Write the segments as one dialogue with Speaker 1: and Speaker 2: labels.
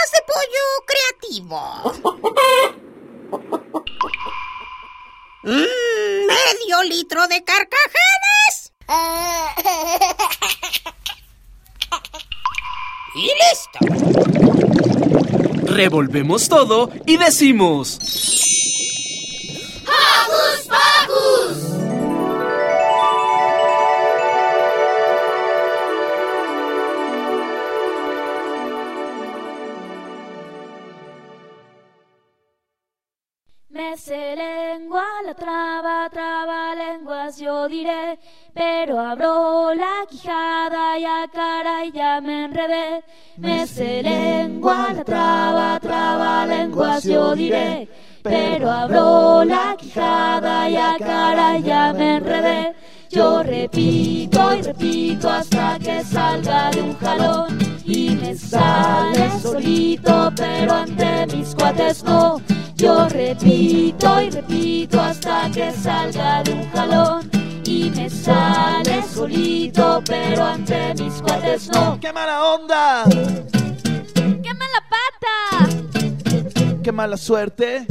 Speaker 1: De pollo creativo. Mm, medio litro de carcajadas. Y listo.
Speaker 2: Revolvemos todo y decimos...
Speaker 3: ¡Hocus Pocus!
Speaker 4: Me sé lengua, la traba, traba lenguas yo diré, pero abro la quijada y a cara ya me enredé. Me sé lengua, la traba, traba lenguas yo diré, pero abro la quijada y a cara ya me enredé. Yo repito y repito hasta que salga de un jalón y me sale solito, pero ante mis cuates no. Yo repito y repito hasta que salga de un jalón y me sale solito, pero ante mis cuates no.
Speaker 5: ¡Qué mala onda!
Speaker 4: ¡Qué mala pata!
Speaker 5: ¡Qué mala suerte!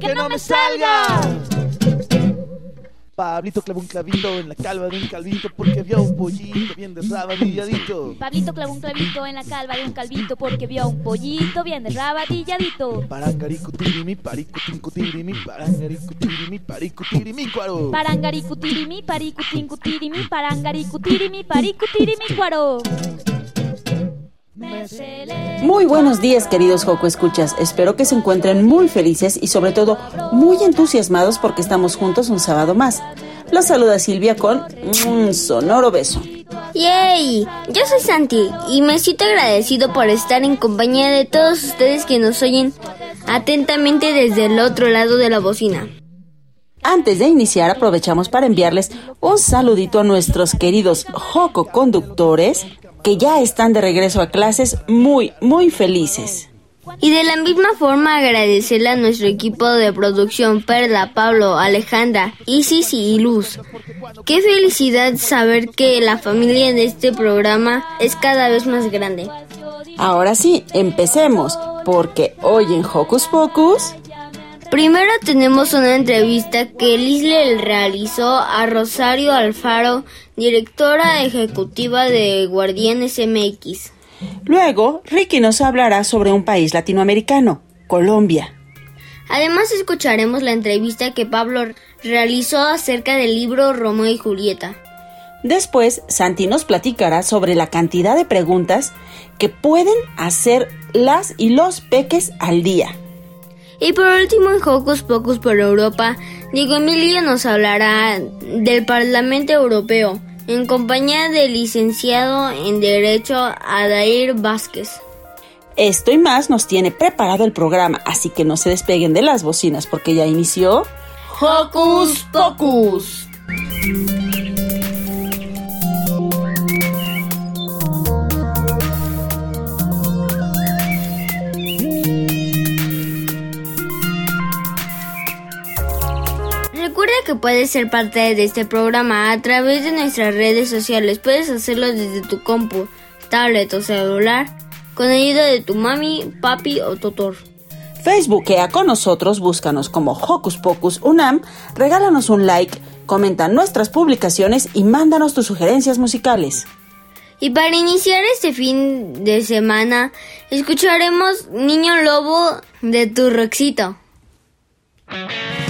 Speaker 4: ¡Que, no, me salga!
Speaker 5: Pablito clavó un clavito en la calva de un calvito porque vio un pollito bien desrabadilladito.
Speaker 4: Pablito clavó un clavito en la calva de un calvito porque vio un pollito bien desrabadilladito.
Speaker 5: Parangaricutirimi, paricutincutirimi, parangaricutirimi, paricutirimi, cuaro.
Speaker 4: Parangaricutirimi, paricutincutirimi, parangaricutirimi, paricutirimi, cuaro.
Speaker 6: Muy buenos días, queridos Joco Escuchas. Espero que se encuentren muy felices y sobre todo muy entusiasmados porque estamos juntos un sábado más. Los saluda Silvia con un sonoro beso.
Speaker 7: ¡Yay! Yo soy Santi y me siento agradecido por estar en compañía de todos ustedes que nos oyen atentamente desde el otro lado de la bocina.
Speaker 6: Antes de iniciar, aprovechamos para enviarles un saludito a nuestros queridos Joco conductores que ya están de regreso a clases muy, muy felices.
Speaker 7: Y de la misma forma agradecerle a nuestro equipo de producción Perla, Pablo, Alejandra, Isis y Luz. Qué felicidad saber que la familia de este programa es cada vez más grande.
Speaker 6: Ahora sí, empecemos, porque hoy en Hocus Pocus...
Speaker 7: Primero tenemos una entrevista que Lisle realizó a Rosario Alfaro, directora ejecutiva de Guardianes MX.
Speaker 6: Luego, Ricky nos hablará sobre un país latinoamericano, Colombia.
Speaker 7: Además escucharemos la entrevista que Pablo realizó acerca del libro Romeo y Julieta.
Speaker 6: Después, Santi nos platicará sobre la cantidad de preguntas que pueden hacer las y los peques al día.
Speaker 7: Y por último, en Hocus Pocus por Europa, Diego Emilio nos hablará del Parlamento Europeo, en compañía del licenciado en Derecho Adair Vázquez.
Speaker 6: Esto y más nos tiene preparado el programa, así que no se despeguen de las bocinas porque ya inició
Speaker 3: Hocus Pocus.
Speaker 7: Que puedes ser parte de este programa a través de nuestras redes sociales. Puedes hacerlo desde tu compu, tablet o celular con ayuda de tu mami, papi o tutor.
Speaker 6: Facebookea con nosotros, búscanos como Hocus Pocus Unam, regálanos un like, comenta nuestras publicaciones y mándanos tus sugerencias musicales.
Speaker 7: Y para iniciar este fin de semana, escucharemos Niño Lobo de Turroxito.
Speaker 8: Esta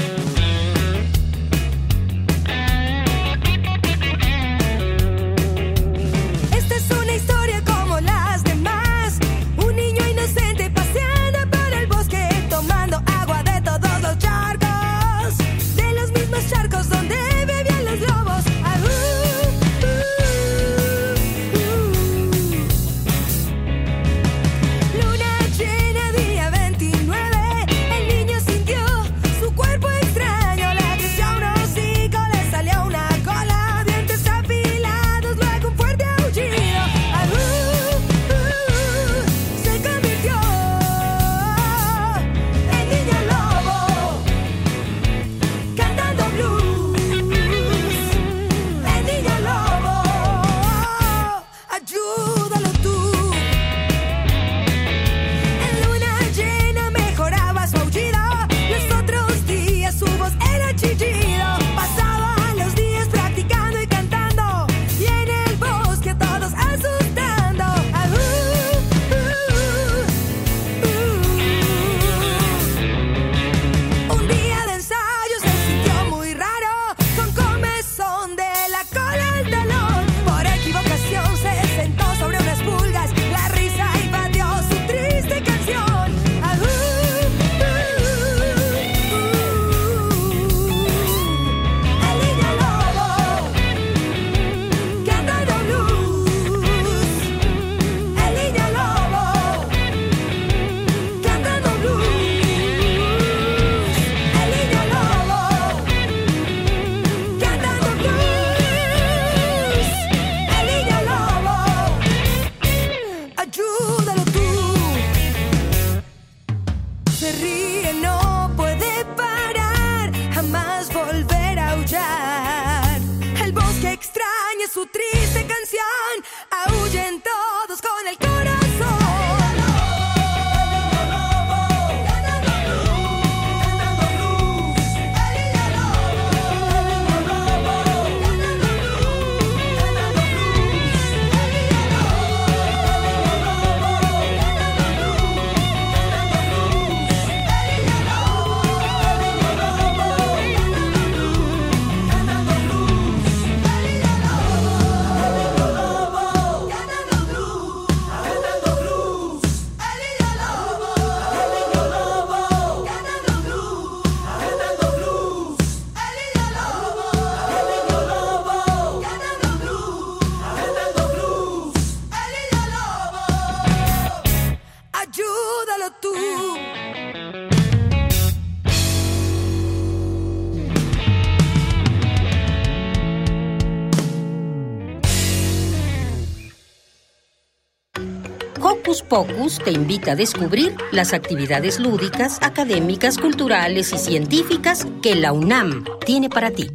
Speaker 9: Pocus te invita a descubrir las actividades lúdicas, académicas, culturales y científicas que la UNAM tiene para ti.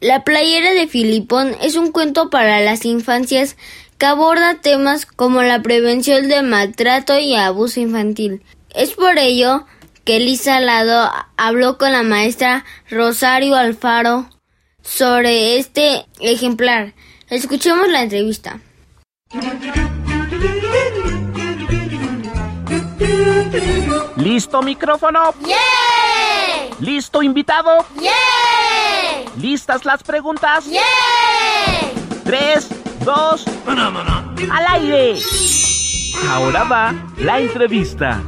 Speaker 7: La playera de Filipón es un cuento para las infancias que aborda temas como la prevención del maltrato y abuso infantil. Es por ello que Lisa Lado habló con la maestra Rosario Alfaro sobre este ejemplar. Escuchemos la entrevista.
Speaker 10: ¿Listo micrófono? ¿Listo invitado? ¿Listas las preguntas? Tres, dos, al aire. Ahora va la entrevista.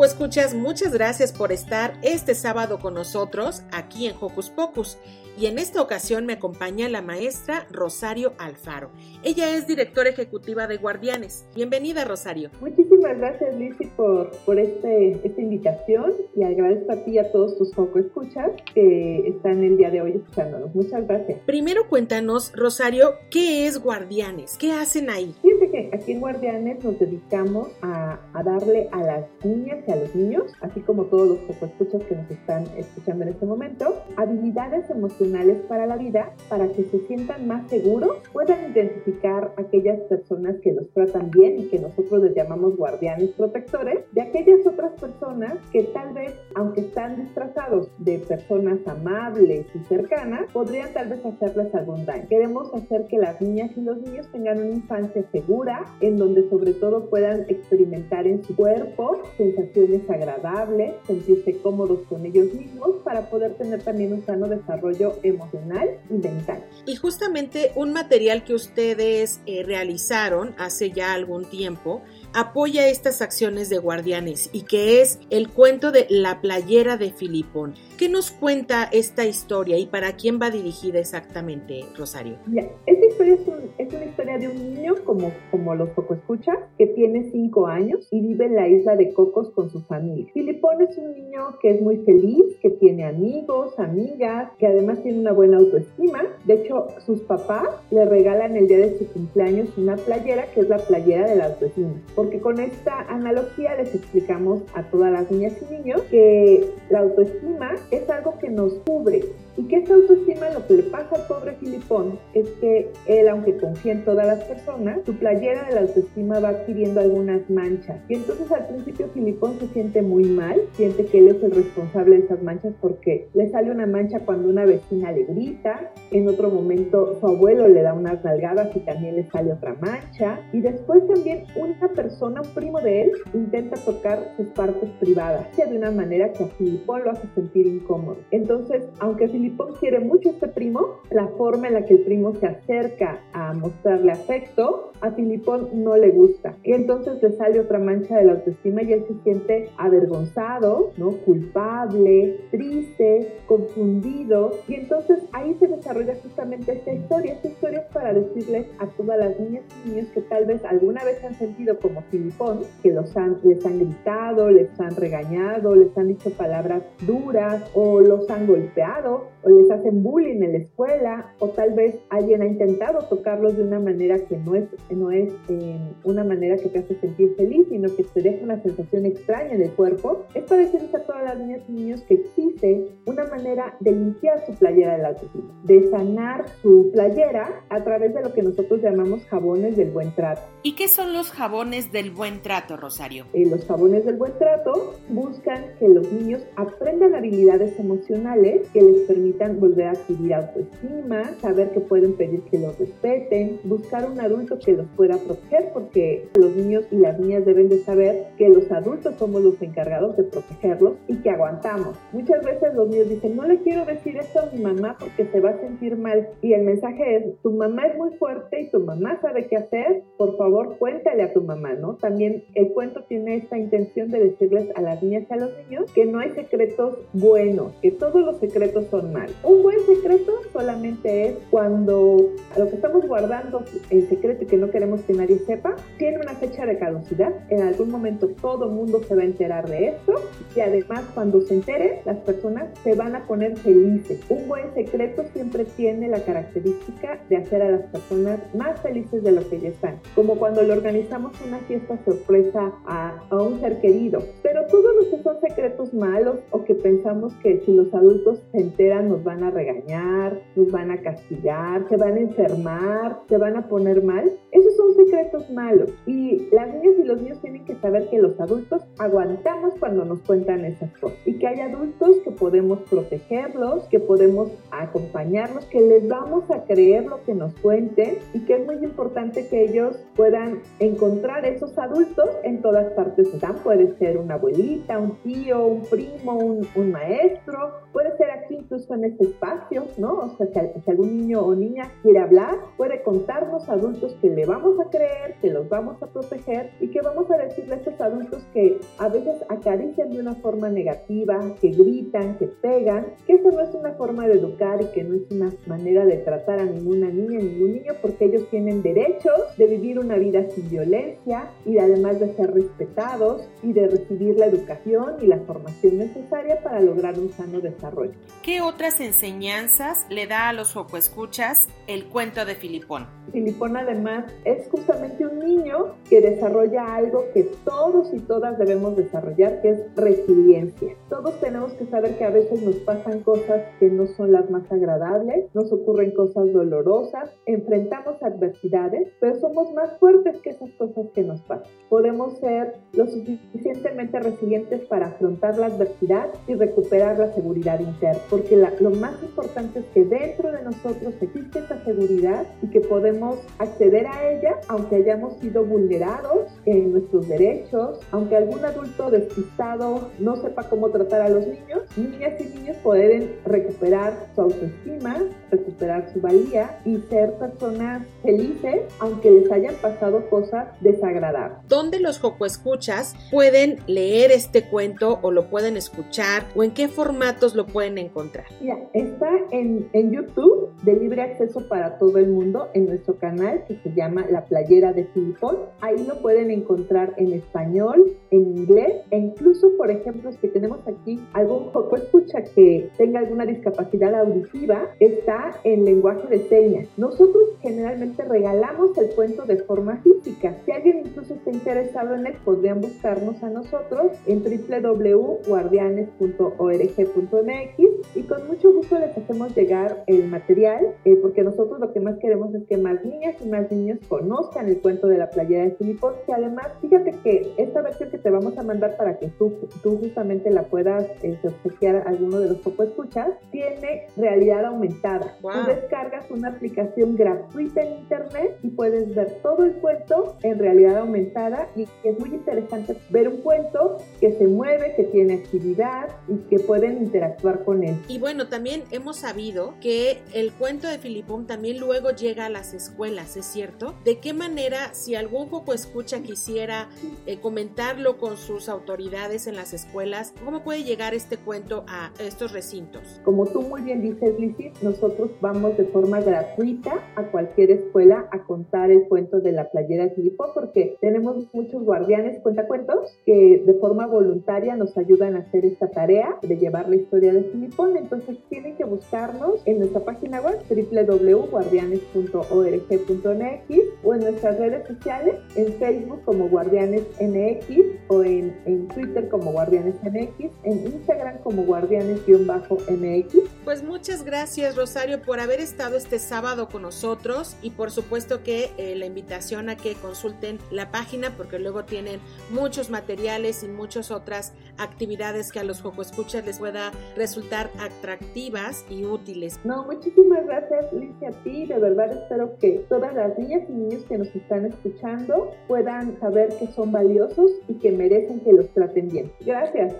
Speaker 11: Joco Escuchas, muchas gracias por estar este sábado con nosotros aquí en Hocus Pocus. Y en esta ocasión me acompaña la maestra Rosario Alfaro. Ella es directora ejecutiva de Guardianes. Bienvenida Rosario.
Speaker 12: Muchísimas gracias Lizzy por, por este, esta invitación y agradezco a ti y a todos tus Joco Escuchas que están el día de hoy escuchándonos. Muchas gracias.
Speaker 11: Primero cuéntanos, Rosario, ¿qué es Guardianes? ¿Qué hacen ahí?
Speaker 12: Que aquí en Guardianes nos dedicamos a, a darle a las niñas y a los niños, así como todos los Escuchas que nos están escuchando en este momento, habilidades emocionales para la vida para que se sientan más seguros, puedan identificar aquellas personas que los tratan bien y que nosotros les llamamos guardianes protectores, de aquellas otras personas que tal vez, aunque están disfrazados de personas amables y cercanas, podrían tal vez hacerles algún daño. Queremos hacer que las niñas y los niños tengan una infancia segura, en donde sobre todo puedan experimentar en su cuerpo sensaciones agradables, sentirse cómodos con ellos mismos para poder tener también un sano desarrollo emocional y mental.
Speaker 11: Y justamente un material que ustedes eh, realizaron hace ya algún tiempo apoya estas acciones de guardianes y que es el cuento de La playera de Filipón. ¿Qué nos cuenta esta historia y para quién va dirigida exactamente, Rosario?
Speaker 12: Esta historia es, es una historia de un niño como, como los Coco Escuchas, que tiene cinco años y vive en la isla de Cocos con su familia. Filipón es un niño que es muy feliz, que tiene amigos, amigas, que además tiene una buena autoestima. De hecho, sus papás le regalan el día de su cumpleaños una playera que es la playera de la autoestima. Porque con esta analogía les explicamos a todas las niñas y niños que la autoestima es algo que nos cubre y que esta autoestima lo que le pasa al pobre Filipón es que él, aunque confía en todas las personas, su playera de la autoestima va adquiriendo algunas manchas. Y entonces al principio Filipón se siente muy mal, siente que él es el responsable de esas manchas porque le sale una mancha cuando una vecina le grita, en otro momento su abuelo le da unas nalgadas y también le sale otra mancha. Y después también una persona, un primo de él, intenta tocar sus partes privadas, de una manera que a Filipón lo hace sentir incómodo. Entonces, aunque Filipón quiere mucho a este primo, la forma en la que el primo se acerca a mostrarle afecto, a Filipón no le gusta. Y entonces le sale otra mancha de la autoestima y él se siente avergonzado, ¿no? culpable, triste, confundido. Y entonces ahí se desarrolla justamente esta historia. Esta historia es para decirles a todas las niñas y niños que tal vez alguna vez han sentido como Filipón, que los han, les han gritado, les han regañado, les han dicho palabras duras o los han golpeado o les hacen bullying en la escuela o tal vez alguien ha intentado tocarlos de una manera que no es, no es eh, una manera que te hace sentir feliz, sino que te deja una sensación extraña en el cuerpo, es para decirles a todas las niñas y niños que existe una manera de limpiar su playera de la autoestima, de sanar su playera a través de lo que nosotros llamamos jabones del buen trato.
Speaker 11: ¿Y qué son los jabones del buen trato, Rosario?
Speaker 12: Eh, los jabones del buen trato buscan que los niños aprendan habilidades emocionales que les permitan necesitan volver a adquirir autoestima, saber que pueden pedir que los respeten, buscar un adulto que los pueda proteger, porque los niños y las niñas deben de saber que los adultos somos los encargados de protegerlos y que aguantamos. Muchas veces los niños dicen, no le quiero decir esto a mi mamá porque se va a sentir mal. Y el mensaje es, tu mamá es muy fuerte y tu mamá sabe qué hacer, por favor cuéntale a tu mamá, ¿no? También el cuento tiene esta intención de decirles a las niñas y a los niños que no hay secretos buenos, que todos los secretos son malos. Un buen secreto solamente es cuando lo que estamos guardando, el secreto y que no queremos que nadie sepa, tiene una fecha de caducidad. En algún momento todo mundo se va a enterar de esto y además cuando se entere las personas se van a poner felices. Un buen secreto siempre tiene la característica de hacer a las personas más felices de lo que ya están. Como cuando le organizamos una fiesta sorpresa a, a un ser querido. Pero todos los que son secretos malos o que pensamos que si los adultos se enteran nos van a regañar, nos van a castigar, se van a enfermar, se van a poner mal, esos son secretos malos. Y las niñas y los niños tienen que saber que los adultos aguantamos cuando nos cuentan esas cosas y que hay adultos que podemos protegerlos, que podemos acompañarlos, que les vamos a creer lo que nos cuenten y que es muy importante que ellos puedan encontrar esos adultos en todas partes están. Puede ser una abuelita, un tío, un primo, un, un maestro, puede ser aquí incluso en este espacio, ¿no? O sea, si, si algún niño o niña quiere hablar, puede contarnos adultos que le vamos a creer, que los vamos a proteger y que vamos a decirle a estos adultos que a veces acarician de una forma negativa, que gritan, que pegan, que eso no es una forma de educar y que no es una manera de tratar a ninguna niña, ningún niño, porque ellos tienen derechos de vivir una vida sin violencia y además de ser respetados y de recibir la educación y la formación necesaria para lograr un sano desarrollo.
Speaker 11: ¿Qué otras enseñanzas le da a los escuchas el cuento de Filipón?
Speaker 12: Filipón además es justamente un niño que desarrolla algo que todos y todas debemos desarrollar, que es resiliencia. Todos tenemos que saber que a veces nos pasan cosas que no son las más agradables, nos ocurren cosas dolorosas, enfrentamos adversidades, pero somos más fuertes que esas cosas que nos pasan. Podemos ser lo suficientemente resilientes para afrontar la adversidad y recuperar la seguridad interna, porque la, lo más importante es que dentro de nosotros existe esa seguridad y que podemos acceder a ella aunque hayamos sido vulnerados en nuestros derechos, aunque algún adulto despistado no sepa cómo tratar a los niños, niñas y niños pueden recuperar su autoestima, recuperar su valía y ser personas felices aunque les hayan pasado cosas desagradables.
Speaker 11: ¿Dónde los escuchas pueden leer este cuento o lo pueden escuchar o en qué formatos lo pueden encontrar?
Speaker 12: Está en, en YouTube de libre acceso para todo el mundo en nuestro canal que se llama La Playera de Filipón. Ahí lo pueden encontrar en español, en inglés e incluso, por ejemplo, si tenemos aquí algún joco escucha que tenga alguna discapacidad auditiva, está en lenguaje de señas. Nosotros generalmente regalamos el cuento de forma física. Si alguien incluso está interesado en él, podrían buscarnos a nosotros en www.guardianes.org.mx y con mucho gusto les hacemos llegar el material eh, porque nosotros lo que más queremos es que más niñas y más niños conozcan el cuento de la playera de Filipón, que además, fíjate que esta versión que te vamos a mandar para que tú, tú justamente la puedas este, obsequiar a alguno de los poco escuchas, tiene realidad aumentada.
Speaker 11: Wow.
Speaker 12: Tú descargas una aplicación gratuita en internet y puedes ver todo el cuento en realidad aumentada y es muy interesante ver un cuento que se mueve, que tiene actividad y que pueden interactuar con él.
Speaker 11: Y bueno, también hemos sabido que el cuento de Filipón también luego llega a las escuelas, ¿es cierto? ¿De qué manera, si algún poco escucha quisiera eh, comentarlo con sus autoridades en las escuelas, cómo puede llegar este cuento a estos recintos?
Speaker 12: Como tú muy bien dices, Lizzie, nosotros vamos de forma gratuita a cualquier escuela a contar el cuento de la playera de Filipón porque tenemos muchos guardianes cuentacuentos que de forma voluntaria nos ayudan a hacer esta tarea de llevar la historia de Filipón. Entonces tienen que buscarnos en nuestra página web www.guardianes.org www.guardianes.org.mx o en nuestras redes sociales, en Facebook como Guardianes MX o en, en Twitter como Guardianes MX, en Instagram como Guardianes-MX.
Speaker 11: Pues muchas gracias Rosario por haber estado este sábado con nosotros y por supuesto que eh, la invitación a que consulten la página porque luego tienen muchos materiales y muchas otras actividades que a los Escuchas les pueda resultar atractivas y útiles.
Speaker 12: No, muchísimas gracias Liz a ti, de verdad espero que todas las niñas y niños que nos están escuchando puedan saber que son valiosos y que merecen que los traten bien. Gracias.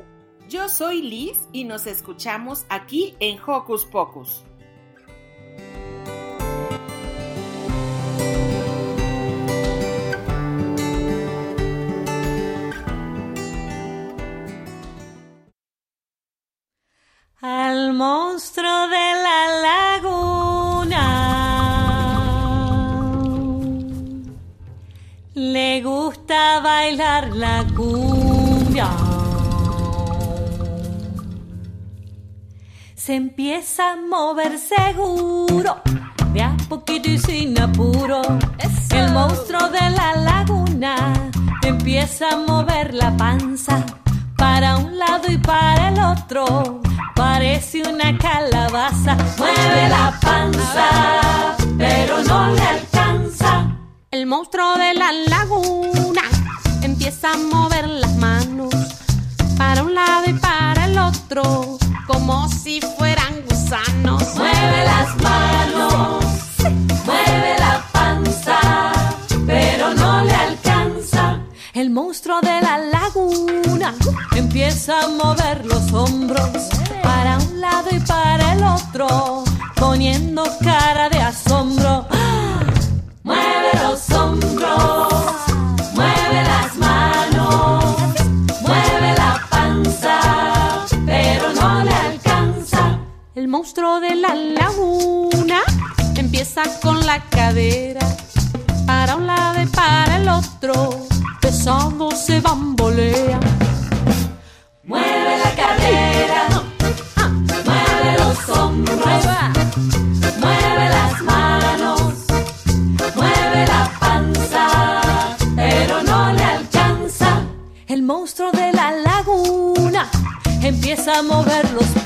Speaker 11: Yo soy Liz y nos escuchamos aquí en Hocus Pocus.
Speaker 13: Al monstruo de la laguna le gusta bailar la cumbia. Se empieza a mover seguro, de a poquito y sin apuro. El monstruo de la laguna empieza a mover la panza para un lado y para el otro. Parece una calabaza, mueve la panza, pero no le alcanza. El monstruo de la laguna empieza a mover las manos para un lado y para el otro, como si fueran gusanos. Mueve las manos, mueve la panza, pero no le alcanza. El monstruo de la laguna empieza a mover los hombros para un lado y para el otro, poniendo cara de asombro. Monstruo de la laguna empieza con la cadera para un lado y para el otro, pesado se bambolea. Mueve la cadera, mueve los hombros, mueve las manos, mueve la panza, pero no le alcanza. El monstruo de la laguna empieza a mover los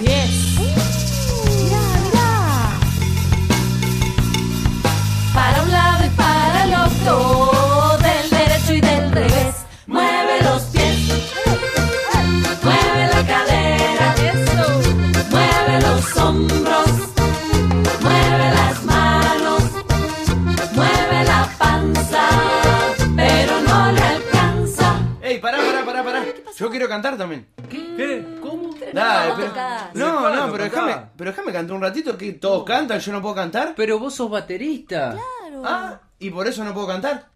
Speaker 14: cantar también.
Speaker 15: ¿Qué? ¿Cómo?
Speaker 14: Dale,
Speaker 15: No,
Speaker 14: pero- no, no, pero déjame, pero déjame cantar un ratito que todos cantan, yo no puedo cantar.
Speaker 15: Pero vos sos baterista.
Speaker 14: Ah, y por eso no puedo cantar.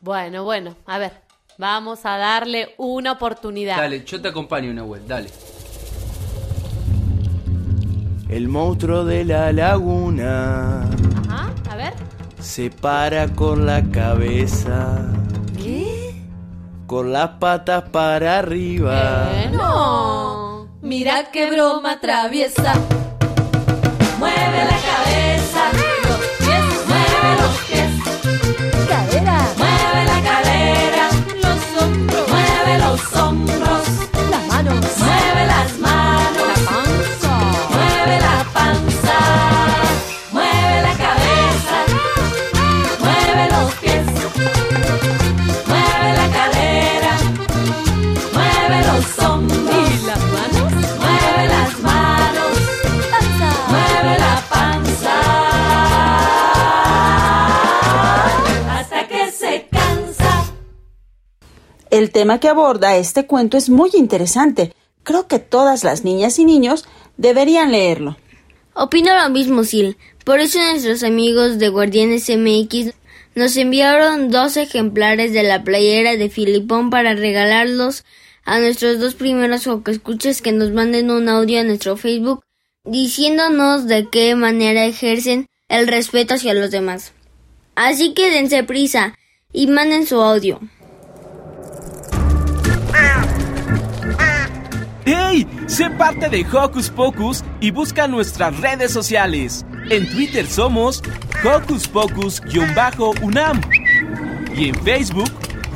Speaker 16: Bueno, bueno, a ver, vamos a darle una oportunidad.
Speaker 15: Dale, yo te acompaño, Nahuel, dale.
Speaker 14: El monstruo de la laguna
Speaker 16: Ajá, a ver.
Speaker 14: se para con la cabeza. Con las patas para arriba.
Speaker 16: No.
Speaker 13: Mira qué broma traviesa. Mueve
Speaker 6: El tema que aborda este cuento es muy interesante. Creo que todas las niñas y niños deberían leerlo.
Speaker 7: Opino lo mismo, Sil. Por eso nuestros amigos de Guardianes MX nos enviaron dos ejemplares de la playera de Filipón para regalarlos a nuestros dos primeros escuchas que nos manden un audio a nuestro Facebook diciéndonos de qué manera ejercen el respeto hacia los demás. Así que dense prisa y manden su audio.
Speaker 10: ¡Hey!
Speaker 2: Sé parte de Hocus Pocus y busca nuestras redes sociales. En Twitter somos Hocus Pocus-UNAM y en Facebook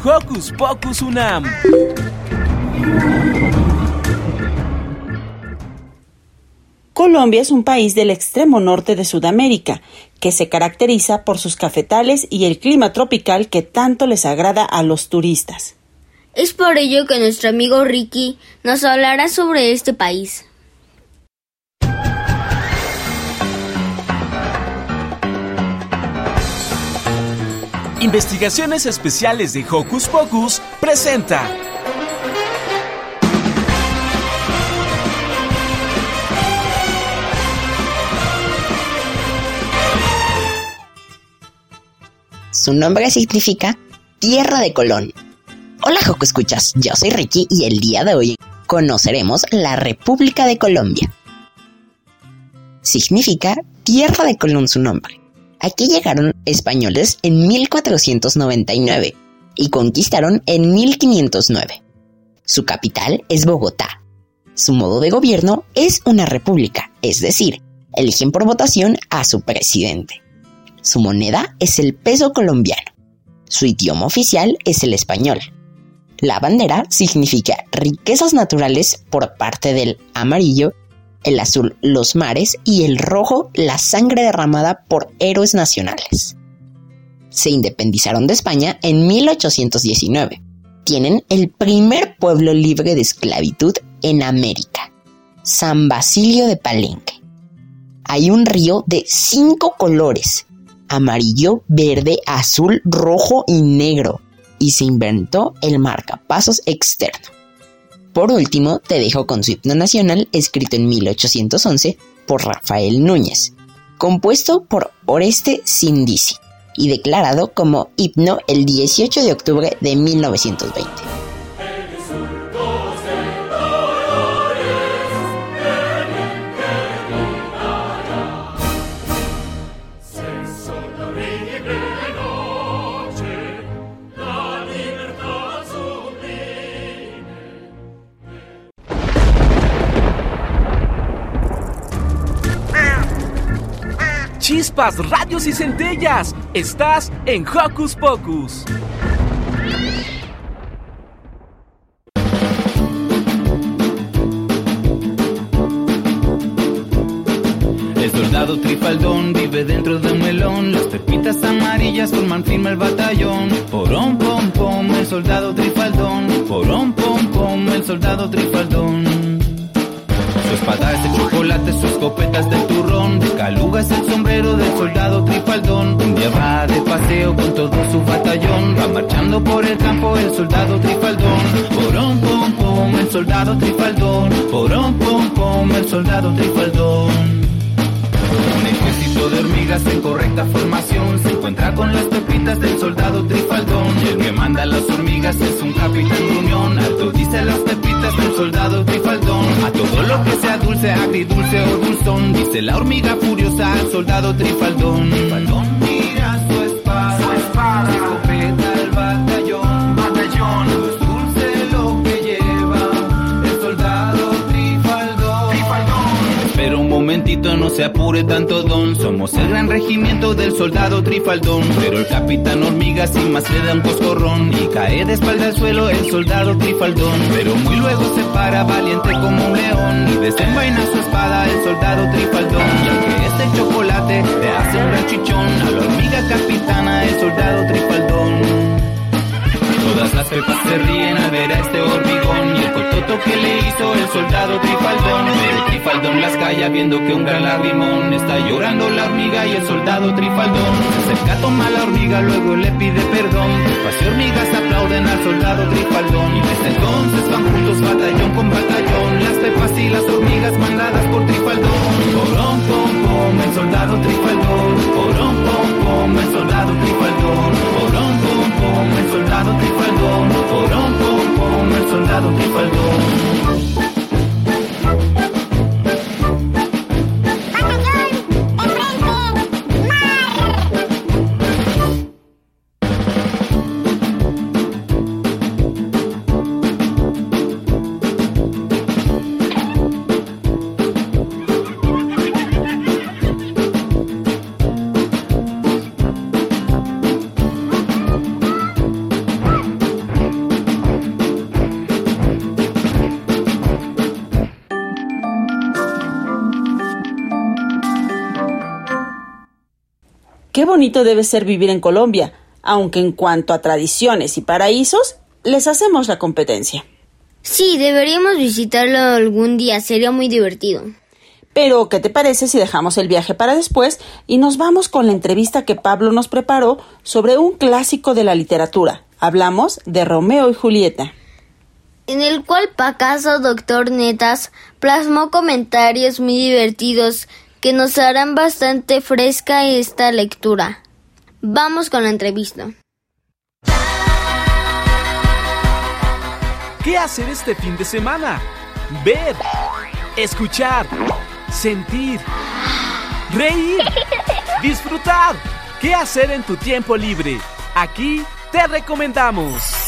Speaker 2: Hocus Pocus UNAM.
Speaker 6: Colombia es un país del extremo norte de Sudamérica, que se caracteriza por sus cafetales y el clima tropical que tanto les agrada a los turistas.
Speaker 7: Es por ello que nuestro amigo Ricky nos hablará sobre este país.
Speaker 2: Investigaciones Especiales de Hocus Pocus presenta.
Speaker 17: Su nombre significa Tierra de Colón. Hola Joco Escuchas, yo soy Ricky y el día de hoy conoceremos la República de Colombia. Significa Tierra de Colón su nombre. Aquí llegaron españoles en 1499 y conquistaron en 1509. Su capital es Bogotá. Su modo de gobierno es una república, es decir, eligen por votación a su presidente. Su moneda es el peso colombiano. Su idioma oficial es el español. La bandera significa riquezas naturales por parte del amarillo, el azul los mares y el rojo la sangre derramada por héroes nacionales. Se independizaron de España en 1819. Tienen el primer pueblo libre de esclavitud en América, San Basilio de Palenque. Hay un río de cinco colores, amarillo, verde, azul, rojo y negro, y se inventó el marcapasos externo. Por último, te dejo con su himno nacional escrito en 1811 por Rafael Núñez, compuesto por Oreste Sindisi y declarado como himno el 18 de octubre de 1920.
Speaker 2: Chispas, radios y centellas. Estás en Hocus Pocus.
Speaker 18: El soldado trifaldón vive dentro de un melón. Las pepitas amarillas forman firme el batallón. Porón, pom, pom, el soldado trifaldón. Porón, pom, pom, el soldado trifaldón. Su espada es de chocolate, su escopeta es soldado trifaldón. Un día va de paseo con todo su batallón. Va marchando por el campo el soldado trifaldón. Porón, pom, pom, el soldado trifaldón. Porón, pom, pom, el soldado trifaldón. De hormigas en correcta formación se encuentra con las pepitas del soldado trifaldón. El que manda las hormigas es un capitán gruñón. Alto dice las pepitas del soldado trifaldón. A todo lo que sea dulce, agridulce o dulzón, dice la hormiga furiosa al soldado trifaldón. Trifaldón mira su espada, no se apure tanto don. Somos el gran regimiento del soldado trifaldón. Pero el capitán hormiga sin más le da un coscorrón. Y cae de espalda al suelo el soldado trifaldón. Pero muy luego se para valiente como un león. Y desenvaina su espada el soldado trifaldón. Y aunque este chocolate le hace un gran chichón. A la hormiga capitana el soldado trifaldón. Todas las pepas se ríen al ver a este hormigón y el cototo que le hizo el soldado Trifaldón. Pero Trifaldón las calla viendo que un gran lagrimón está llorando la hormiga y el soldado Trifaldón. Se acerca, toma la hormiga, luego le pide perdón. Y hormigas aplauden al soldado Trifaldón y desde entonces van juntos batallón con batallón. Las pepas y las hormigas mandadas por Trifaldón. Porón, pom, pom, el soldado Trifaldón. Porón, pom, pom, el soldado Trifaldón. Porón, pom, el soldado Trifaldón. Porón, pom, pom, el soldado Trifaldón.
Speaker 6: Bonito debe ser vivir en Colombia, aunque en cuanto a tradiciones y paraísos, les hacemos la competencia.
Speaker 7: Sí, deberíamos visitarlo algún día, sería muy divertido.
Speaker 6: Pero, ¿qué te parece si dejamos el viaje para después y nos vamos con la entrevista que Pablo nos preparó sobre un clásico de la literatura? Hablamos de Romeo y Julieta.
Speaker 7: En el cual Pacaso Doctor Netas plasmó comentarios muy divertidos que nos harán bastante fresca esta lectura. Vamos con la entrevista.
Speaker 2: ¿Qué hacer este fin de semana? Ver, escuchar, sentir, reír, disfrutar. ¿Qué hacer en tu tiempo libre? Aquí te recomendamos.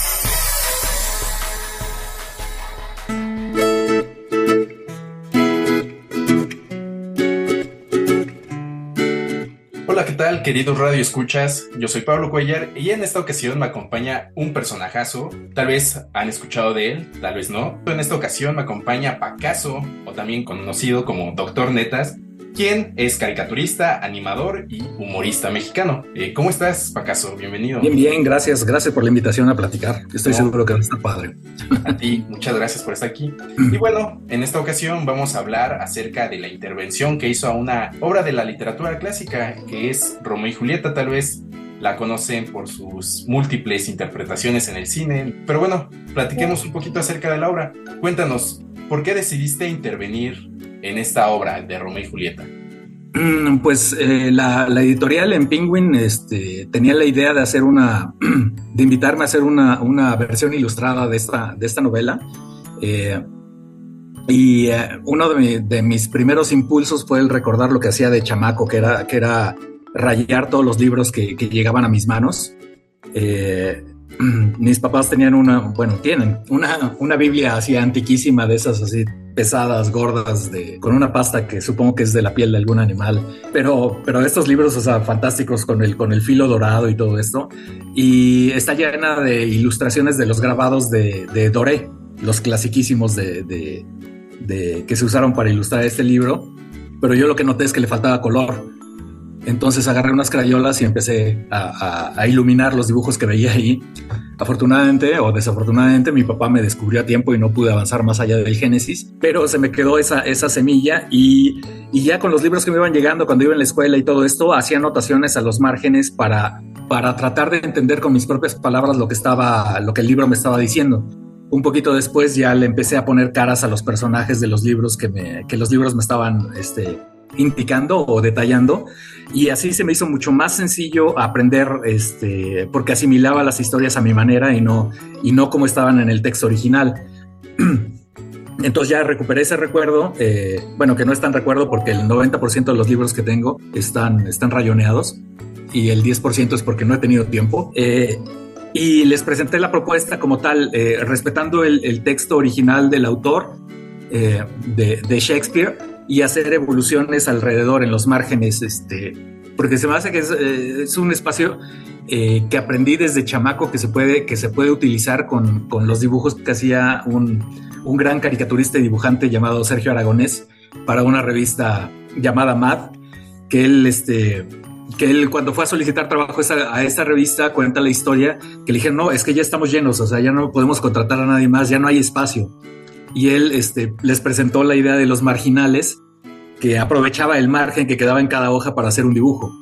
Speaker 19: Tal, queridos Radio Escuchas? Yo soy Pablo Cuellar y en esta ocasión me acompaña un personajazo. Tal vez han escuchado de él, tal vez no. En esta ocasión me acompaña Pacaso, o también conocido como Doctor Netas, quien es caricaturista, animador y humorista mexicano. Eh, ¿Cómo estás, Pacaso? Bienvenido.
Speaker 20: Bien, bien, gracias. Gracias por la invitación a platicar. Estoy
Speaker 19: No.
Speaker 20: seguro que va a estar padre.
Speaker 19: A ti, muchas gracias por estar aquí. Y bueno, en esta ocasión vamos a hablar acerca de la intervención que hizo a una obra de la literatura clásica, que es Romeo y Julieta, tal vez la conocen por sus múltiples interpretaciones en el cine. Pero bueno, platiquemos un poquito acerca de la obra. Cuéntanos, ¿por qué decidiste intervenir en esta obra de Romeo y Julieta?
Speaker 20: Mm, Pues eh, la, editorial en Penguin este, tenía la idea de hacer una, de invitarme a hacer una, una versión ilustrada de esta, de esta novela. Eh, y eh, uno de, mi- de mis primeros impulsos fue el recordar lo que hacía de chamaco, que era, que era rayar todos los libros que, que llegaban a mis manos. Eh, mis papás tenían una, bueno, tienen una, una Biblia así antiquísima de esas así pesadas, gordas, de, con una pasta que supongo que es de la piel de algún animal. Pero, pero estos libros, o sea, fantásticos con el, con el filo dorado y todo esto. Y está llena de ilustraciones de los grabados de, de Doré, los clasiquísimos de, de, que se usaron para ilustrar este libro. Pero yo lo que noté es que le faltaba color. Entonces agarré unas crayolas y empecé a, iluminar los dibujos que veía ahí. Afortunadamente o desafortunadamente mi papá me descubrió a tiempo y no pude avanzar más allá del Génesis, pero se me quedó esa, semilla y, y ya con los libros que me iban llegando cuando iba en la escuela y todo esto, hacía anotaciones a los márgenes para, para tratar de entender con mis propias palabras lo que, estaba, lo que el libro me estaba diciendo. Un poquito después ya le empecé a poner caras a los personajes de los libros que, me, que los libros me estaban este, indicando o detallando. Y así se me hizo mucho más sencillo aprender este porque asimilaba las historias a mi manera y no y no como estaban en el texto original. Entonces ya recuperé ese recuerdo eh, bueno que no es tan recuerdo porque el 90% de los libros que tengo están están rayoneados y el 10% es porque no he tenido tiempo. Eh, y les presenté la propuesta como tal eh, respetando el, texto original del autor de Shakespeare y hacer evoluciones alrededor en los márgenes, este, porque se me hace que es, eh, un espacio eh, que aprendí desde chamaco que se puede, que se puede utilizar con, con los dibujos que hacía un, un gran caricaturista y dibujante llamado Sergio Aragonés para una revista llamada Mad, que él, este, que él cuando fue a solicitar trabajo a esa- revista cuenta la historia que le dijeron, no, es que ya estamos llenos, o sea, ya no podemos contratar a nadie más, ya no hay espacio y él este, les presentó la idea de los marginales, que aprovechaba el margen que quedaba en cada hoja para hacer un dibujo.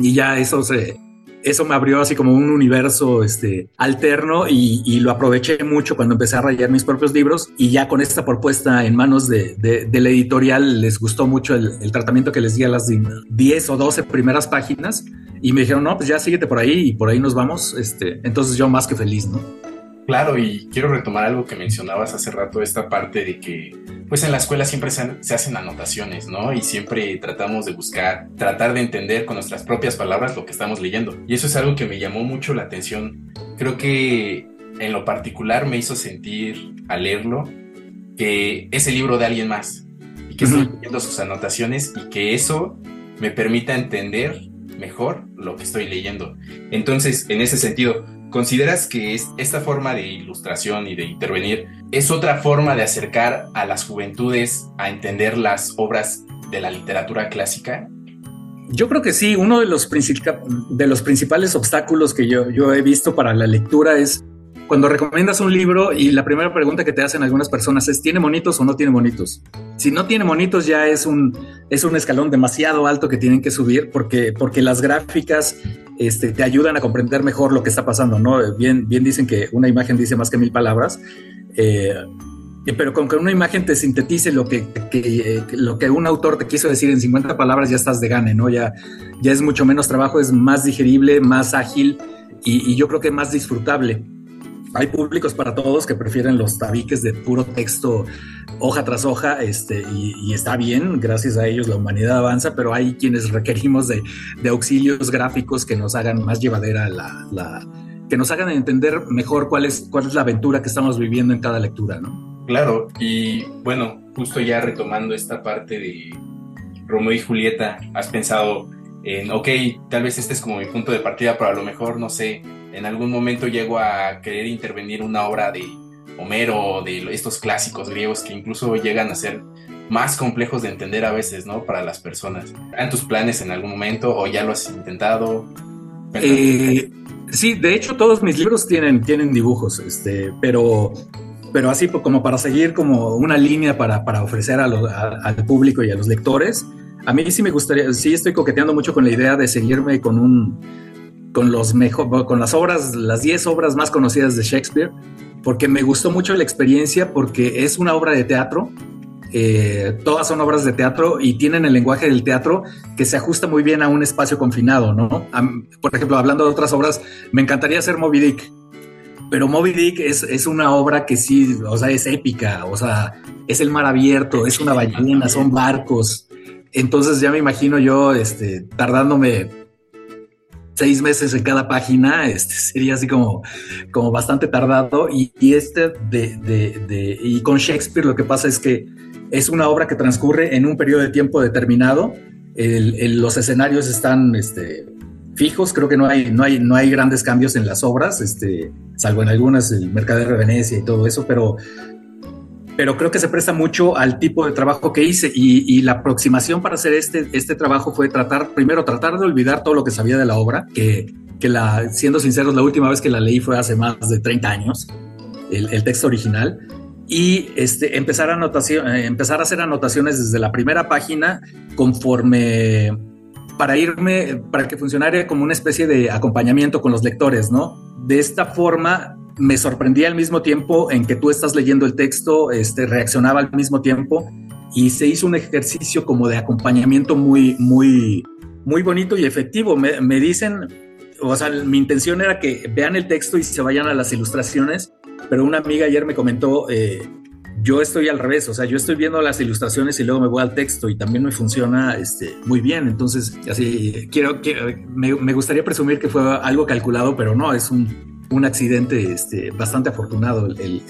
Speaker 20: Y ya eso se, eso me abrió así como un universo este, alterno y, y lo aproveché mucho cuando empecé a rayar mis propios libros y ya con esta propuesta en manos de, de, de la editorial les gustó mucho el, el tratamiento que les di a las 10 o 12 primeras páginas y me dijeron, no, pues ya síguete por ahí y por ahí nos vamos. Este, entonces yo más que feliz, ¿no?
Speaker 19: Claro, y quiero retomar algo que mencionabas hace rato, esta parte de que, pues en la escuela siempre se, hacen anotaciones, ¿no? Y siempre tratamos de buscar, tratar de entender con nuestras propias palabras lo que estamos leyendo. Y eso es algo que me llamó mucho la atención. Creo que en lo particular me hizo sentir al leerlo que es el libro de alguien más y que estoy leyendo sus anotaciones y que eso me permita entender mejor lo que estoy leyendo. Entonces, en ese sentido, ¿consideras que es, esta forma de ilustración y de intervenir es otra forma de acercar a las juventudes a entender las obras de la literatura clásica?
Speaker 20: Yo creo que sí, uno de los, de los principales obstáculos que yo, yo he visto para la lectura es cuando recomiendas un libro y la primera pregunta que te hacen algunas personas es ¿tiene monitos o no tiene monitos? Si no tiene monitos ya es un, es un escalón demasiado alto que tienen que subir porque, porque las gráficas este, te ayudan a comprender mejor lo que está pasando, ¿no? Bien, bien dicen que una imagen dice más que mil palabras. Eh, pero con que una imagen te sintetice lo que, lo que un autor te quiso decir en 50 palabras, ya estás de gane, ¿no? Ya, ya es mucho menos trabajo, es más digerible, más ágil y, y yo creo que más disfrutable hay públicos para todos que prefieren los tabiques de puro texto hoja tras hoja, este, y, está bien, gracias a ellos la humanidad avanza, pero hay quienes requerimos de, auxilios gráficos que nos hagan más llevadera la, que nos hagan entender mejor cuál es, cuál es la aventura que estamos viviendo en cada lectura, ¿no?
Speaker 19: Claro, y bueno, justo ya retomando esta parte de Romeo y Julieta, has pensado en, ok, tal vez este es como mi punto de partida, pero a lo mejor, no sé, en algún momento llego a querer intervenir una obra de Homero, de estos clásicos griegos que incluso llegan a ser más complejos de entender a veces, ¿no? Para las personas. ¿Han tus planes en algún momento o ya lo has intentado?
Speaker 20: Eh, sí, de hecho todos mis libros tienen, tienen dibujos, este, pero, pero así como para seguir como una línea para, para ofrecer al público y a los lectores. A mí sí me gustaría, sí estoy coqueteando mucho con la idea de seguirme con un, con, los mejor, con las obras, las 10 obras más conocidas de Shakespeare, porque me gustó mucho la experiencia, porque es una obra de teatro, eh, todas son obras de teatro y tienen el lenguaje del teatro que se ajusta muy bien a un espacio confinado, ¿no? por ejemplo, hablando de otras obras, me encantaría hacer Moby Dick, pero Moby Dick es, es, una obra que sí, o sea, es épica, o sea, es el mar abierto, es una ballena, son barcos. Entonces ya me imagino yo este, tardándome seis meses en cada página, este sería así como, como bastante tardado. Y, este de, de, y con Shakespeare lo que pasa es que es una obra que transcurre en un periodo de tiempo determinado. los escenarios están este, fijos, creo que no hay, no hay, no hay grandes cambios en las obras, este, salvo en algunas, el Mercader de Venecia y todo eso, pero pero creo que se presta mucho al tipo de trabajo que hice y, la aproximación para hacer este, este trabajo fue tratar, primero tratar de olvidar todo lo que sabía de la obra, que, que la, siendo sinceros, la última vez que la leí fue hace más de 30 años, el, texto original, y este, empezar, a anotación, eh, empezar a hacer anotaciones desde la primera página conforme para irme, para que funcionara como una especie de acompañamiento con los lectores, ¿no? De esta forma me sorprendía al mismo tiempo en que tú estás leyendo el texto, este, reaccionaba al mismo tiempo y se hizo un ejercicio como de acompañamiento muy, muy, muy bonito y efectivo. Me, dicen, o sea, mi intención era que vean el texto y se vayan a las ilustraciones, pero una amiga ayer me comentó, eh, yo estoy al revés, o sea, yo estoy viendo las ilustraciones y luego me voy al texto y también me funciona este, muy bien. Entonces, así, quiero, me, me gustaría presumir que fue algo calculado, pero no, es un, un accidente este, bastante afortunado el,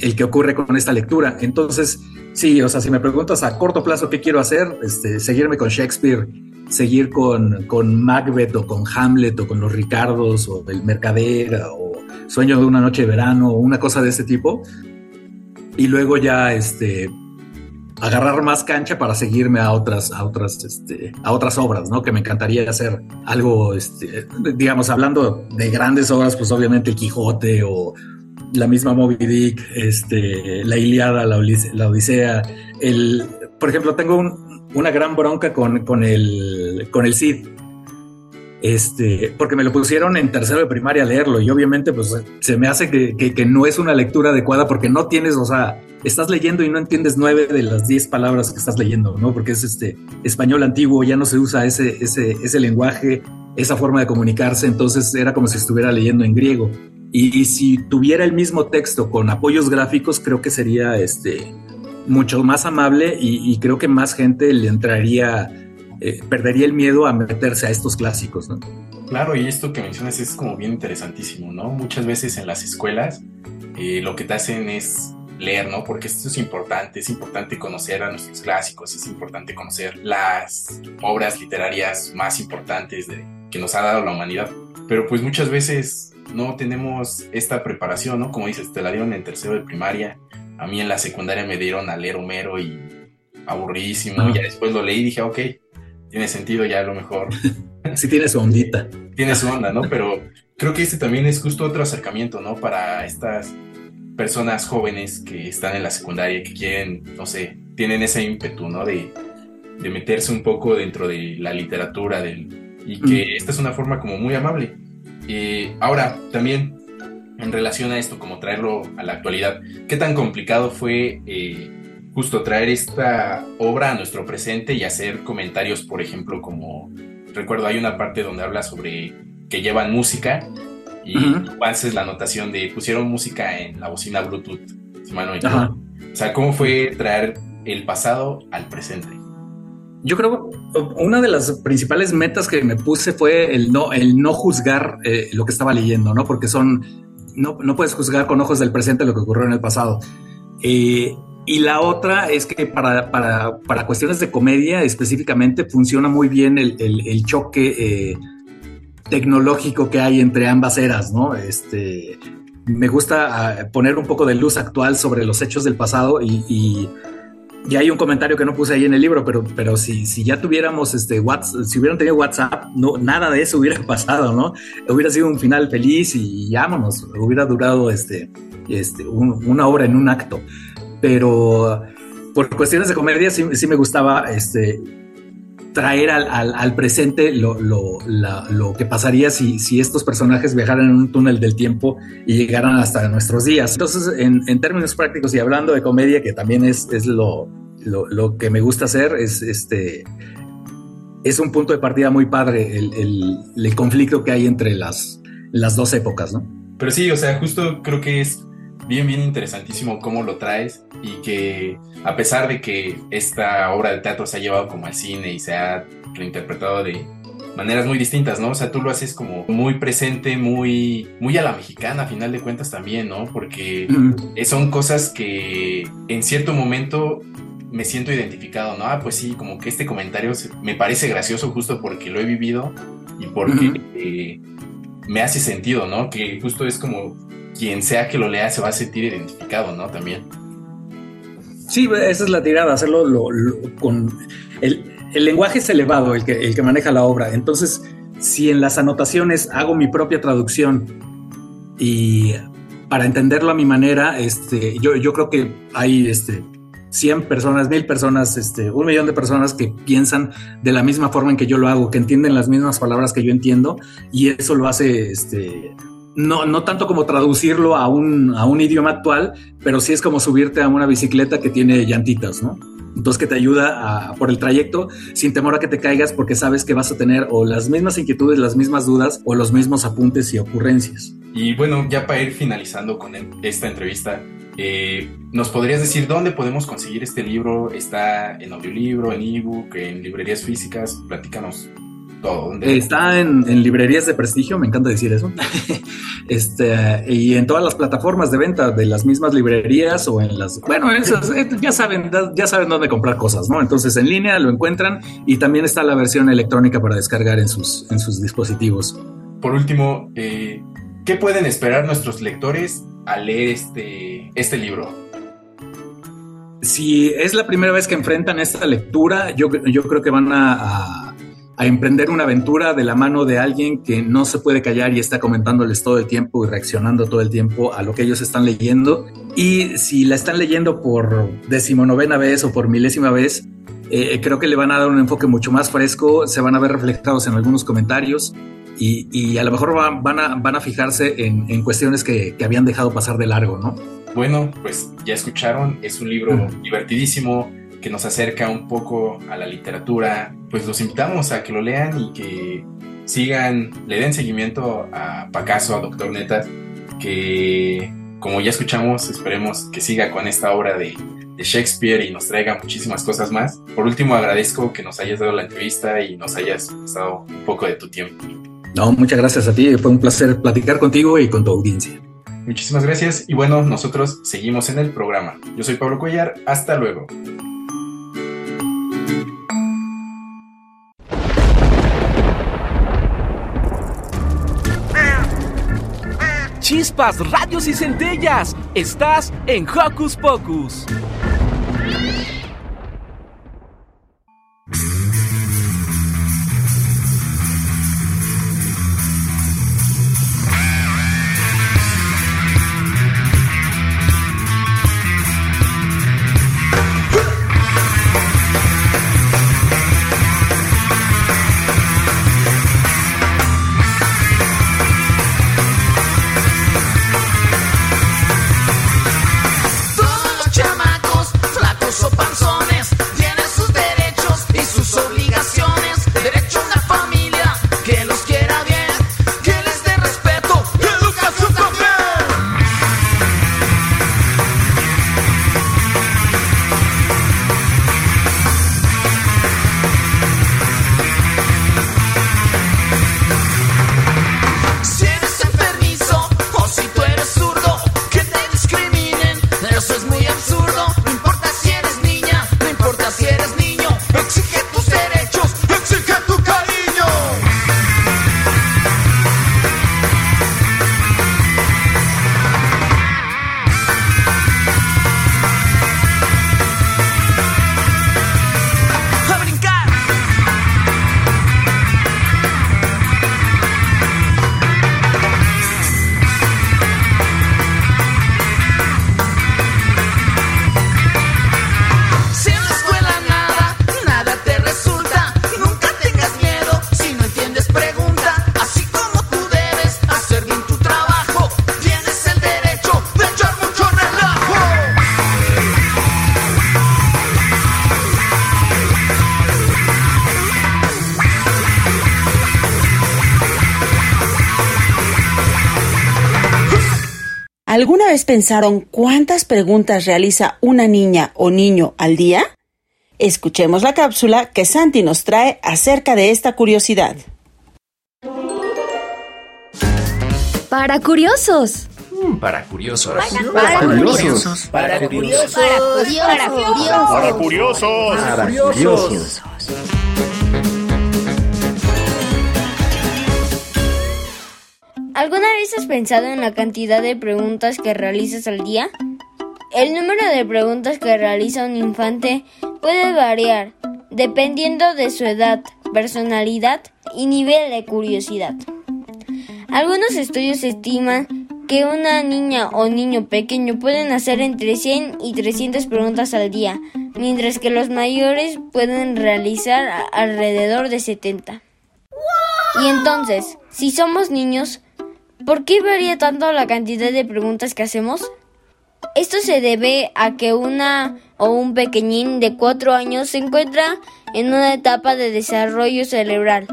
Speaker 20: el, que ocurre con esta lectura. Entonces, sí, o sea, si me preguntas a corto plazo qué quiero hacer, este, seguirme con Shakespeare, seguir con, con Macbeth o con Hamlet o con los Ricardos o el Mercader o Sueño de una noche de verano o una cosa de ese tipo. Y luego ya, este, agarrar más cancha para seguirme a otras, a otras, este, a otras obras, ¿no? Que me encantaría hacer algo, este, digamos, hablando de grandes obras, pues obviamente el Quijote o la misma Moby Dick, este, la Iliada, la, Odisea, el, por ejemplo, tengo una gran bronca con, con el, con el Cid. Este, porque me lo pusieron en tercero de primaria a leerlo y obviamente pues se me hace que, que, no es una lectura adecuada porque no tienes, o sea, estás leyendo y no entiendes nueve de las diez palabras que estás leyendo, ¿no? Porque es este español antiguo, ya no se usa ese, ese, ese lenguaje, esa forma de comunicarse, entonces era como si estuviera leyendo en griego. Y, si tuviera el mismo texto con apoyos gráficos, creo que sería este mucho más amable y, creo que más gente le entraría, eh, perdería el miedo a meterse a estos clásicos, ¿no?
Speaker 19: Claro, y esto que mencionas es como bien interesantísimo, ¿no? Muchas veces en las escuelas eh, lo que te hacen es leer, ¿no? Porque esto es importante, es importante conocer a nuestros clásicos, es importante conocer las obras literarias más importantes de, que nos ha dado la humanidad. Pero pues muchas veces no tenemos esta preparación, ¿no? Como dices, te la dieron en tercero de primaria, a mí en la secundaria me dieron a leer Homero y aburridísimo, ya después lo leí y dije, ok, tiene sentido ya a lo mejor.
Speaker 20: sí tiene su ondita.
Speaker 19: Tiene su onda, ¿no? Pero creo que este también es justo otro acercamiento, ¿no? Para estas personas jóvenes que están en la secundaria, que quieren, no sé, tienen ese ímpetu, ¿no? De, de meterse un poco dentro de la literatura del, y que
Speaker 20: Mm.
Speaker 19: esta es una forma como muy amable. Eh, ahora, también en relación a esto, como traerlo a la actualidad, ¿qué tan complicado fue eh, justo traer esta obra a nuestro presente y hacer comentarios, por ejemplo, como recuerdo hay una parte donde habla sobre que llevan música y tú haces la anotación de pusieron música en la bocina Bluetooth, si mal no me
Speaker 20: Ajá.
Speaker 19: equivoco. O sea, ¿cómo fue traer el pasado al presente?
Speaker 20: Yo creo que una de las principales metas que me puse fue el no, el no juzgar eh, lo que estaba leyendo, ¿no? Porque son, no, no puedes juzgar con ojos del presente lo que ocurrió en el pasado. Eh, y la otra es que para, para, para cuestiones de comedia específicamente funciona muy bien el, el- choque eh, tecnológico que hay entre ambas eras, ¿no? Este, me gusta ah, poner un poco de luz actual sobre los hechos del pasado y, y- y hay un comentario que no puse ahí en el libro, pero, pero si, si ya tuviéramos este WhatsApp, si hubieran tenido WhatsApp, no, nada de eso hubiera pasado, ¿no? Hubiera sido un final feliz y vámonos, hubiera durado este, este, un- una hora en un acto. Pero por cuestiones de comedia sí, sí me gustaba este, traer al, al- al presente lo, lo- la- lo que pasaría si, si estos personajes viajaran en un túnel del tiempo y llegaran hasta nuestros días. Entonces, en, en términos prácticos y hablando de comedia, que también es, es lo, lo- que me gusta hacer, es este es un punto de partida muy padre el, el- el conflicto que hay entre las, las dos épocas, ¿no?
Speaker 19: Pero sí, o sea, justo creo que es bien, bien interesantísimo cómo lo traes y que a pesar de que esta obra de teatro se ha llevado como al cine y se ha reinterpretado de maneras muy distintas, ¿no? O sea, tú lo haces como muy presente, muy, muy a la mexicana, a final de cuentas también, ¿no? Porque eh, son cosas que en cierto momento me siento identificado, ¿no? Ah, pues sí, como que este comentario me parece gracioso justo porque lo he vivido y porque eh, me hace sentido, ¿no? Que justo es como quien sea que lo lea se va a sentir identificado, ¿no? También.
Speaker 20: Sí, esa es la tirada, hacerlo lo- con... El, el lenguaje es elevado, el que, el que maneja la obra. Entonces, si en las anotaciones hago mi propia traducción y para entenderlo a mi manera, este, yo, yo creo que hay este, 100 personas, 1000 personas, este, un millón de personas que piensan de la misma forma en que yo lo hago, que entienden las mismas palabras que yo entiendo y eso lo hace este, no, no tanto como traducirlo a un, a un idioma actual, pero sí es como subirte a una bicicleta que tiene llantitas, ¿no? Entonces que te ayuda por el trayecto sin temor a que te caigas porque sabes que vas a tener o las mismas inquietudes, las mismas dudas o los mismos apuntes y ocurrencias.
Speaker 19: Y bueno, ya para ir finalizando con en- esta entrevista, eh, ¿nos podrías decir dónde podemos conseguir este libro? ¿Está en audiolibro, en ebook, en librerías físicas? Platícanos todo. ¿Dónde-
Speaker 20: Está en, en librerías de prestigio, me encanta decir eso. este, y en todas las plataformas de venta de las mismas librerías o en las. Bueno, esas, eh, ya saben, ya saben dónde comprar cosas, ¿no? Entonces en línea lo encuentran y también está la versión electrónica para descargar en sus, en sus dispositivos.
Speaker 19: Por último, eh, ¿qué pueden esperar nuestros lectores al leer este, este libro?
Speaker 20: Si es la primera vez que enfrentan esta lectura, yo, yo creo que van a, a- a emprender una aventura de la mano de alguien que no se puede callar y está comentándoles todo el tiempo y reaccionando todo el tiempo a lo que ellos están leyendo. Y si la están leyendo por decimonovena vez o por milésima vez, eh, creo que le van a dar un enfoque mucho más fresco, se van a ver reflejados en algunos comentarios y, y a lo mejor van, van a, van a fijarse en, en cuestiones que, que habían dejado pasar de largo, ¿no?
Speaker 19: Bueno, pues ya escucharon, es un libro divertidísimo que nos acerca un poco a la literatura. Pues los invitamos a que lo lean y que sigan, le den seguimiento a Pacaso, a Doctor Netas, que como ya escuchamos, esperemos que siga con esta obra de, de Shakespeare y nos traiga muchísimas cosas más. Por último, agradezco que nos hayas dado la entrevista y nos hayas prestado un poco de tu tiempo.
Speaker 20: No, muchas gracias a ti, fue un placer platicar contigo y con tu audiencia.
Speaker 19: Muchísimas gracias y bueno, nosotros seguimos en el programa. Yo soy Pablo Cuellar, hasta luego.
Speaker 2: Chispas, radios y centellas. Estás en Hocus Pocus.
Speaker 6: ¿Alguna vez pensaron cuántas preguntas realiza una niña o niño al día? Escuchemos la cápsula que Santi nos trae acerca de esta curiosidad.
Speaker 21: Para curiosos.
Speaker 22: Para curiosos.
Speaker 21: Para curiosos.
Speaker 22: Para curiosos.
Speaker 21: Para curiosos.
Speaker 22: Para curiosos.
Speaker 7: ¿Alguna vez has pensado en la cantidad de preguntas que realizas al día? El número de preguntas que realiza un infante puede variar dependiendo de su edad, personalidad y nivel de curiosidad. Algunos estudios estiman que una niña o niño pequeño pueden hacer entre 100 y 300 preguntas al día, mientras que los mayores pueden realizar alrededor de 70. Y entonces, si somos niños, ¿por qué varía tanto la cantidad de preguntas que hacemos? Esto se debe a que una o un pequeñín de 4 años se encuentra en una etapa de desarrollo cerebral,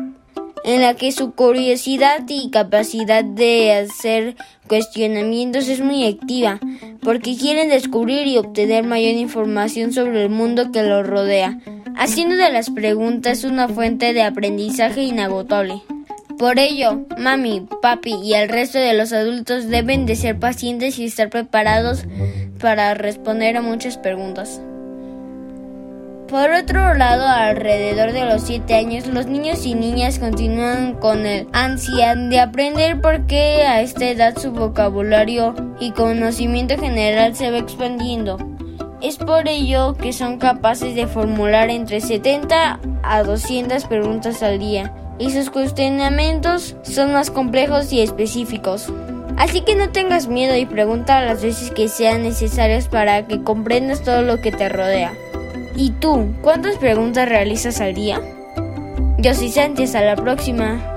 Speaker 7: en la que su curiosidad y capacidad de hacer cuestionamientos es muy activa, porque quieren descubrir y obtener mayor información sobre el mundo que los rodea, haciendo de las preguntas una fuente de aprendizaje inagotable. Por ello, mami, papi y el resto de los adultos deben de ser pacientes y estar preparados para responder a muchas preguntas. Por otro lado, alrededor de los 7 años, los niños y niñas continúan con el ansia de aprender porque a esta edad su vocabulario y conocimiento general se va expandiendo. Es por ello que son capaces de formular entre 70 a 200 preguntas al día y sus cuestionamientos son más complejos y específicos. Así que no tengas miedo y pregunta las veces que sean necesarias para que comprendas todo lo que te rodea. ¿Y tú, cuántas preguntas realizas al día? Yo soy Santi, hasta la próxima.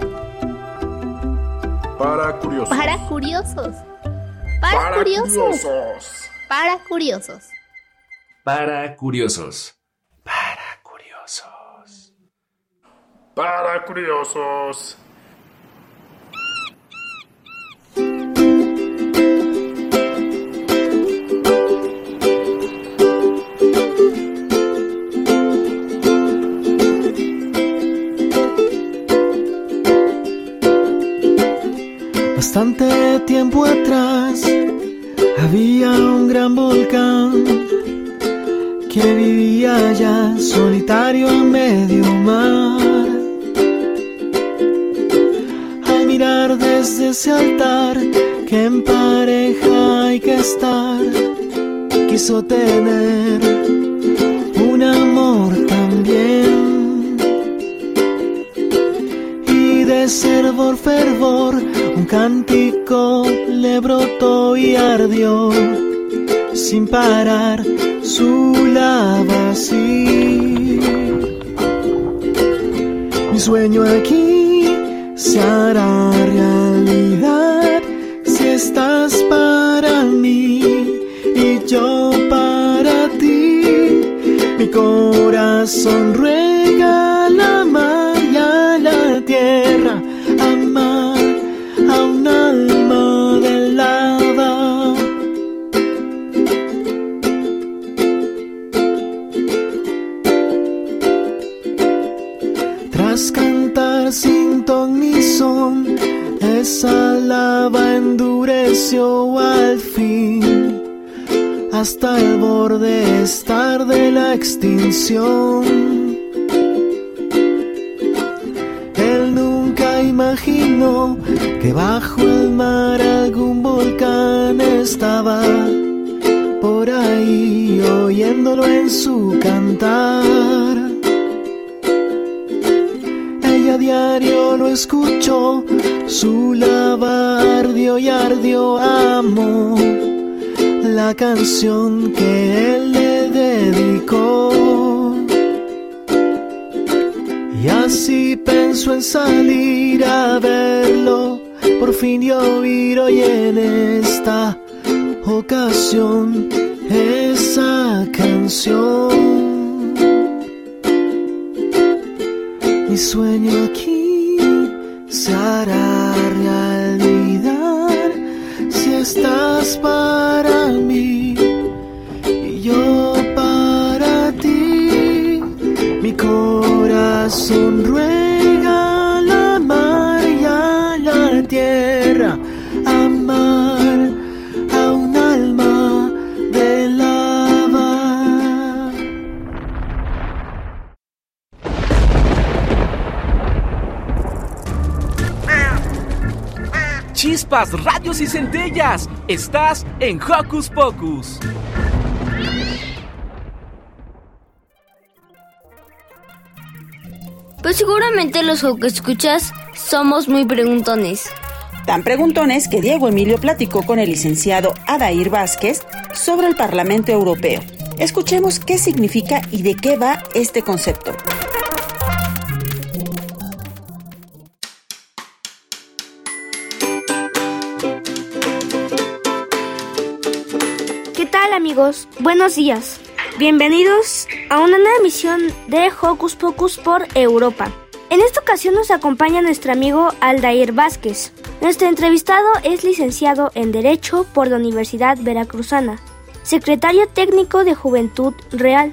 Speaker 23: Para curiosos.
Speaker 21: Para curiosos. Para curiosos. Para curiosos.
Speaker 22: Para curiosos.
Speaker 23: Para curiosos.
Speaker 24: Bastante tiempo atrás había un gran volcán que vivía ya solitario en medio mar. Desde ese altar que en pareja hay que estar, quiso tener un amor también. Y de fervor, fervor, un cántico le brotó y ardió sin parar su lava así. Mi sueño aquí se hará realidad si estás para mí y yo para ti. Mi corazón ruega extinción.
Speaker 2: Chispas, radios y centellas. Estás en Hocus Pocus.
Speaker 7: Pues seguramente los que escuchas somos muy preguntones.
Speaker 6: Tan preguntones que Diego Emilio platicó con el licenciado Adair Vázquez sobre el Parlamento Europeo. Escuchemos qué significa y de qué va este concepto.
Speaker 25: Buenos días. Bienvenidos a una nueva emisión de Hocus Pocus por Europa. En esta ocasión nos acompaña nuestro amigo Aldair Vázquez. Nuestro entrevistado es licenciado en Derecho por la Universidad Veracruzana, secretario técnico de Juventud Real.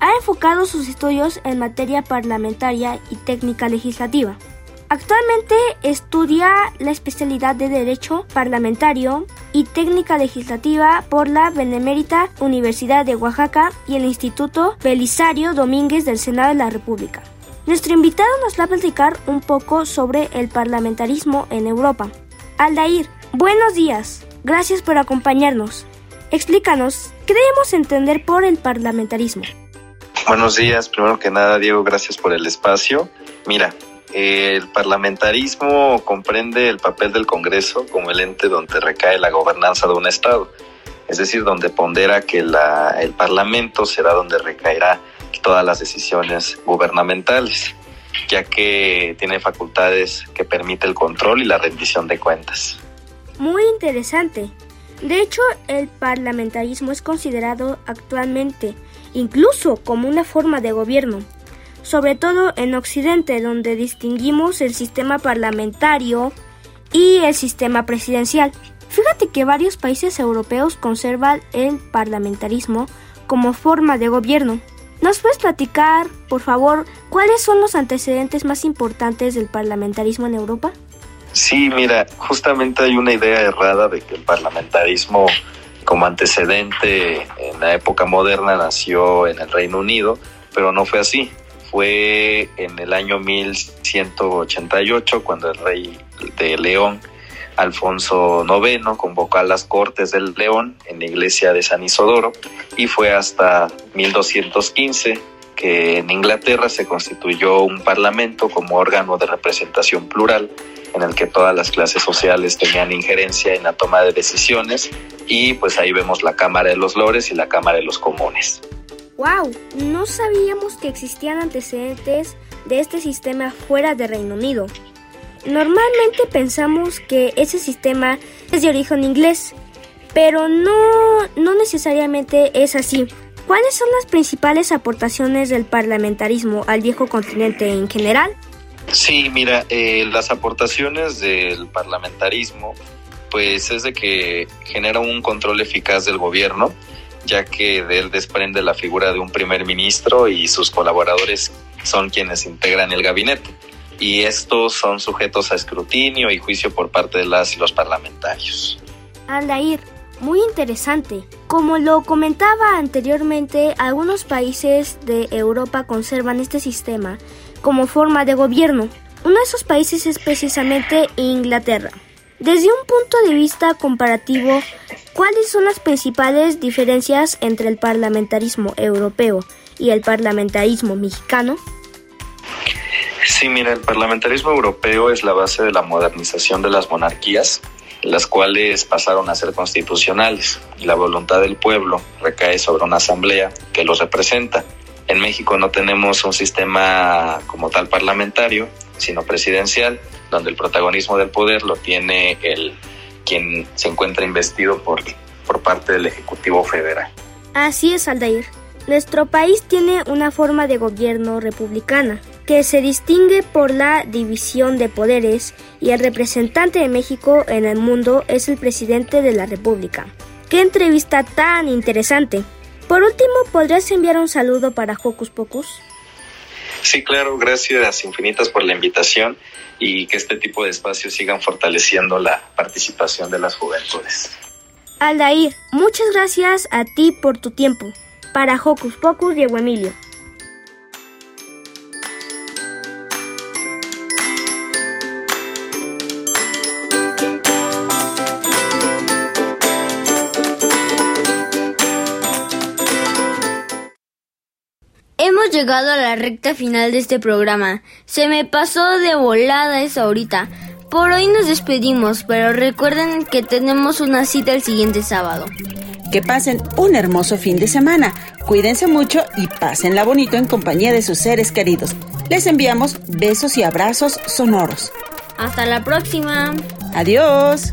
Speaker 25: Ha enfocado sus estudios en materia parlamentaria y técnica legislativa. Actualmente estudia la especialidad de Derecho Parlamentario y Técnica Legislativa por la Benemérita Universidad de Oaxaca y el Instituto Belisario Domínguez del Senado de la República. Nuestro invitado nos va a platicar un poco sobre el parlamentarismo en Europa. Aldair, buenos días. Gracias por acompañarnos. Explícanos, ¿qué debemos entender por el parlamentarismo?
Speaker 26: Buenos días, primero que nada, Diego, gracias por el espacio. Mira, el parlamentarismo comprende el papel del Congreso como el ente donde recae la gobernanza de un Estado, es decir, donde pondera que el Parlamento será donde recaerá todas las decisiones gubernamentales, ya que tiene facultades que permite el control y la rendición de cuentas.
Speaker 25: Muy interesante. De hecho, el parlamentarismo es considerado actualmente incluso como una forma de gobierno, sobre todo en Occidente, donde distinguimos el sistema parlamentario y el sistema presidencial. Fíjate que varios países europeos conservan el parlamentarismo como forma de gobierno. ¿Nos puedes platicar, por favor, cuáles son los antecedentes más importantes del parlamentarismo en Europa?
Speaker 26: Sí, mira, justamente hay una idea errada de que el parlamentarismo como antecedente en la época moderna nació en el Reino Unido, pero no fue así. Fue en el año 1188 cuando el rey de León, Alfonso IX, convocó a las Cortes del León en la iglesia de San Isodoro y fue hasta 1215 que en Inglaterra se constituyó un parlamento como órgano de representación plural en el que todas las clases sociales tenían injerencia en la toma de decisiones y pues ahí vemos la Cámara de los Lores y la Cámara de los Comunes.
Speaker 25: ¡Wow! No sabíamos que existían antecedentes de este sistema fuera de Reino Unido. Normalmente pensamos que ese sistema es de origen inglés, pero no, no necesariamente es así. ¿Cuáles son las principales aportaciones del parlamentarismo al viejo continente en general?
Speaker 26: Sí, mira, eh, las aportaciones del parlamentarismo, pues es de que genera un control eficaz del gobierno, ya que de él desprende la figura de un primer ministro y sus colaboradores son quienes integran el gabinete. Y estos son sujetos a escrutinio y juicio por parte de los parlamentarios.
Speaker 25: Aldair, muy interesante. Como lo comentaba anteriormente, algunos países de Europa conservan este sistema como forma de gobierno. Uno de esos países es precisamente Inglaterra. Desde un punto de vista comparativo, ¿cuáles son las principales diferencias entre el parlamentarismo europeo y el parlamentarismo mexicano?
Speaker 26: Sí, mira, el parlamentarismo europeo es la base de la modernización de las monarquías, las cuales pasaron a ser constitucionales. La voluntad del pueblo recae sobre una asamblea que los representa. En México no tenemos un sistema como tal parlamentario, sino presidencial, donde el protagonismo del poder lo tiene el quien se encuentra investido por, por parte del Ejecutivo Federal.
Speaker 25: Así es, Aldair. Nuestro país tiene una forma de gobierno republicana. que se distingue por la división de poderes y el representante de México en el mundo es el presidente de la República. ¡Qué entrevista tan interesante! Por último, ¿podrías enviar un saludo para Hocus Pocus?
Speaker 26: Sí, claro, gracias infinitas por la invitación y que este tipo de espacios sigan fortaleciendo la participación de las juventudes.
Speaker 25: Aldair, muchas gracias a ti por tu tiempo. Para Hocus Pocus, Diego Emilio.
Speaker 7: Hemos llegado a la recta final de este programa. Se me pasó de volada esa ahorita. Por hoy nos despedimos, pero recuerden que tenemos una cita el siguiente sábado.
Speaker 27: Que pasen un hermoso fin de semana. Cuídense mucho y pásenla bonito en compañía de sus seres queridos. Les enviamos besos y abrazos sonoros.
Speaker 7: Hasta la próxima.
Speaker 27: Adiós.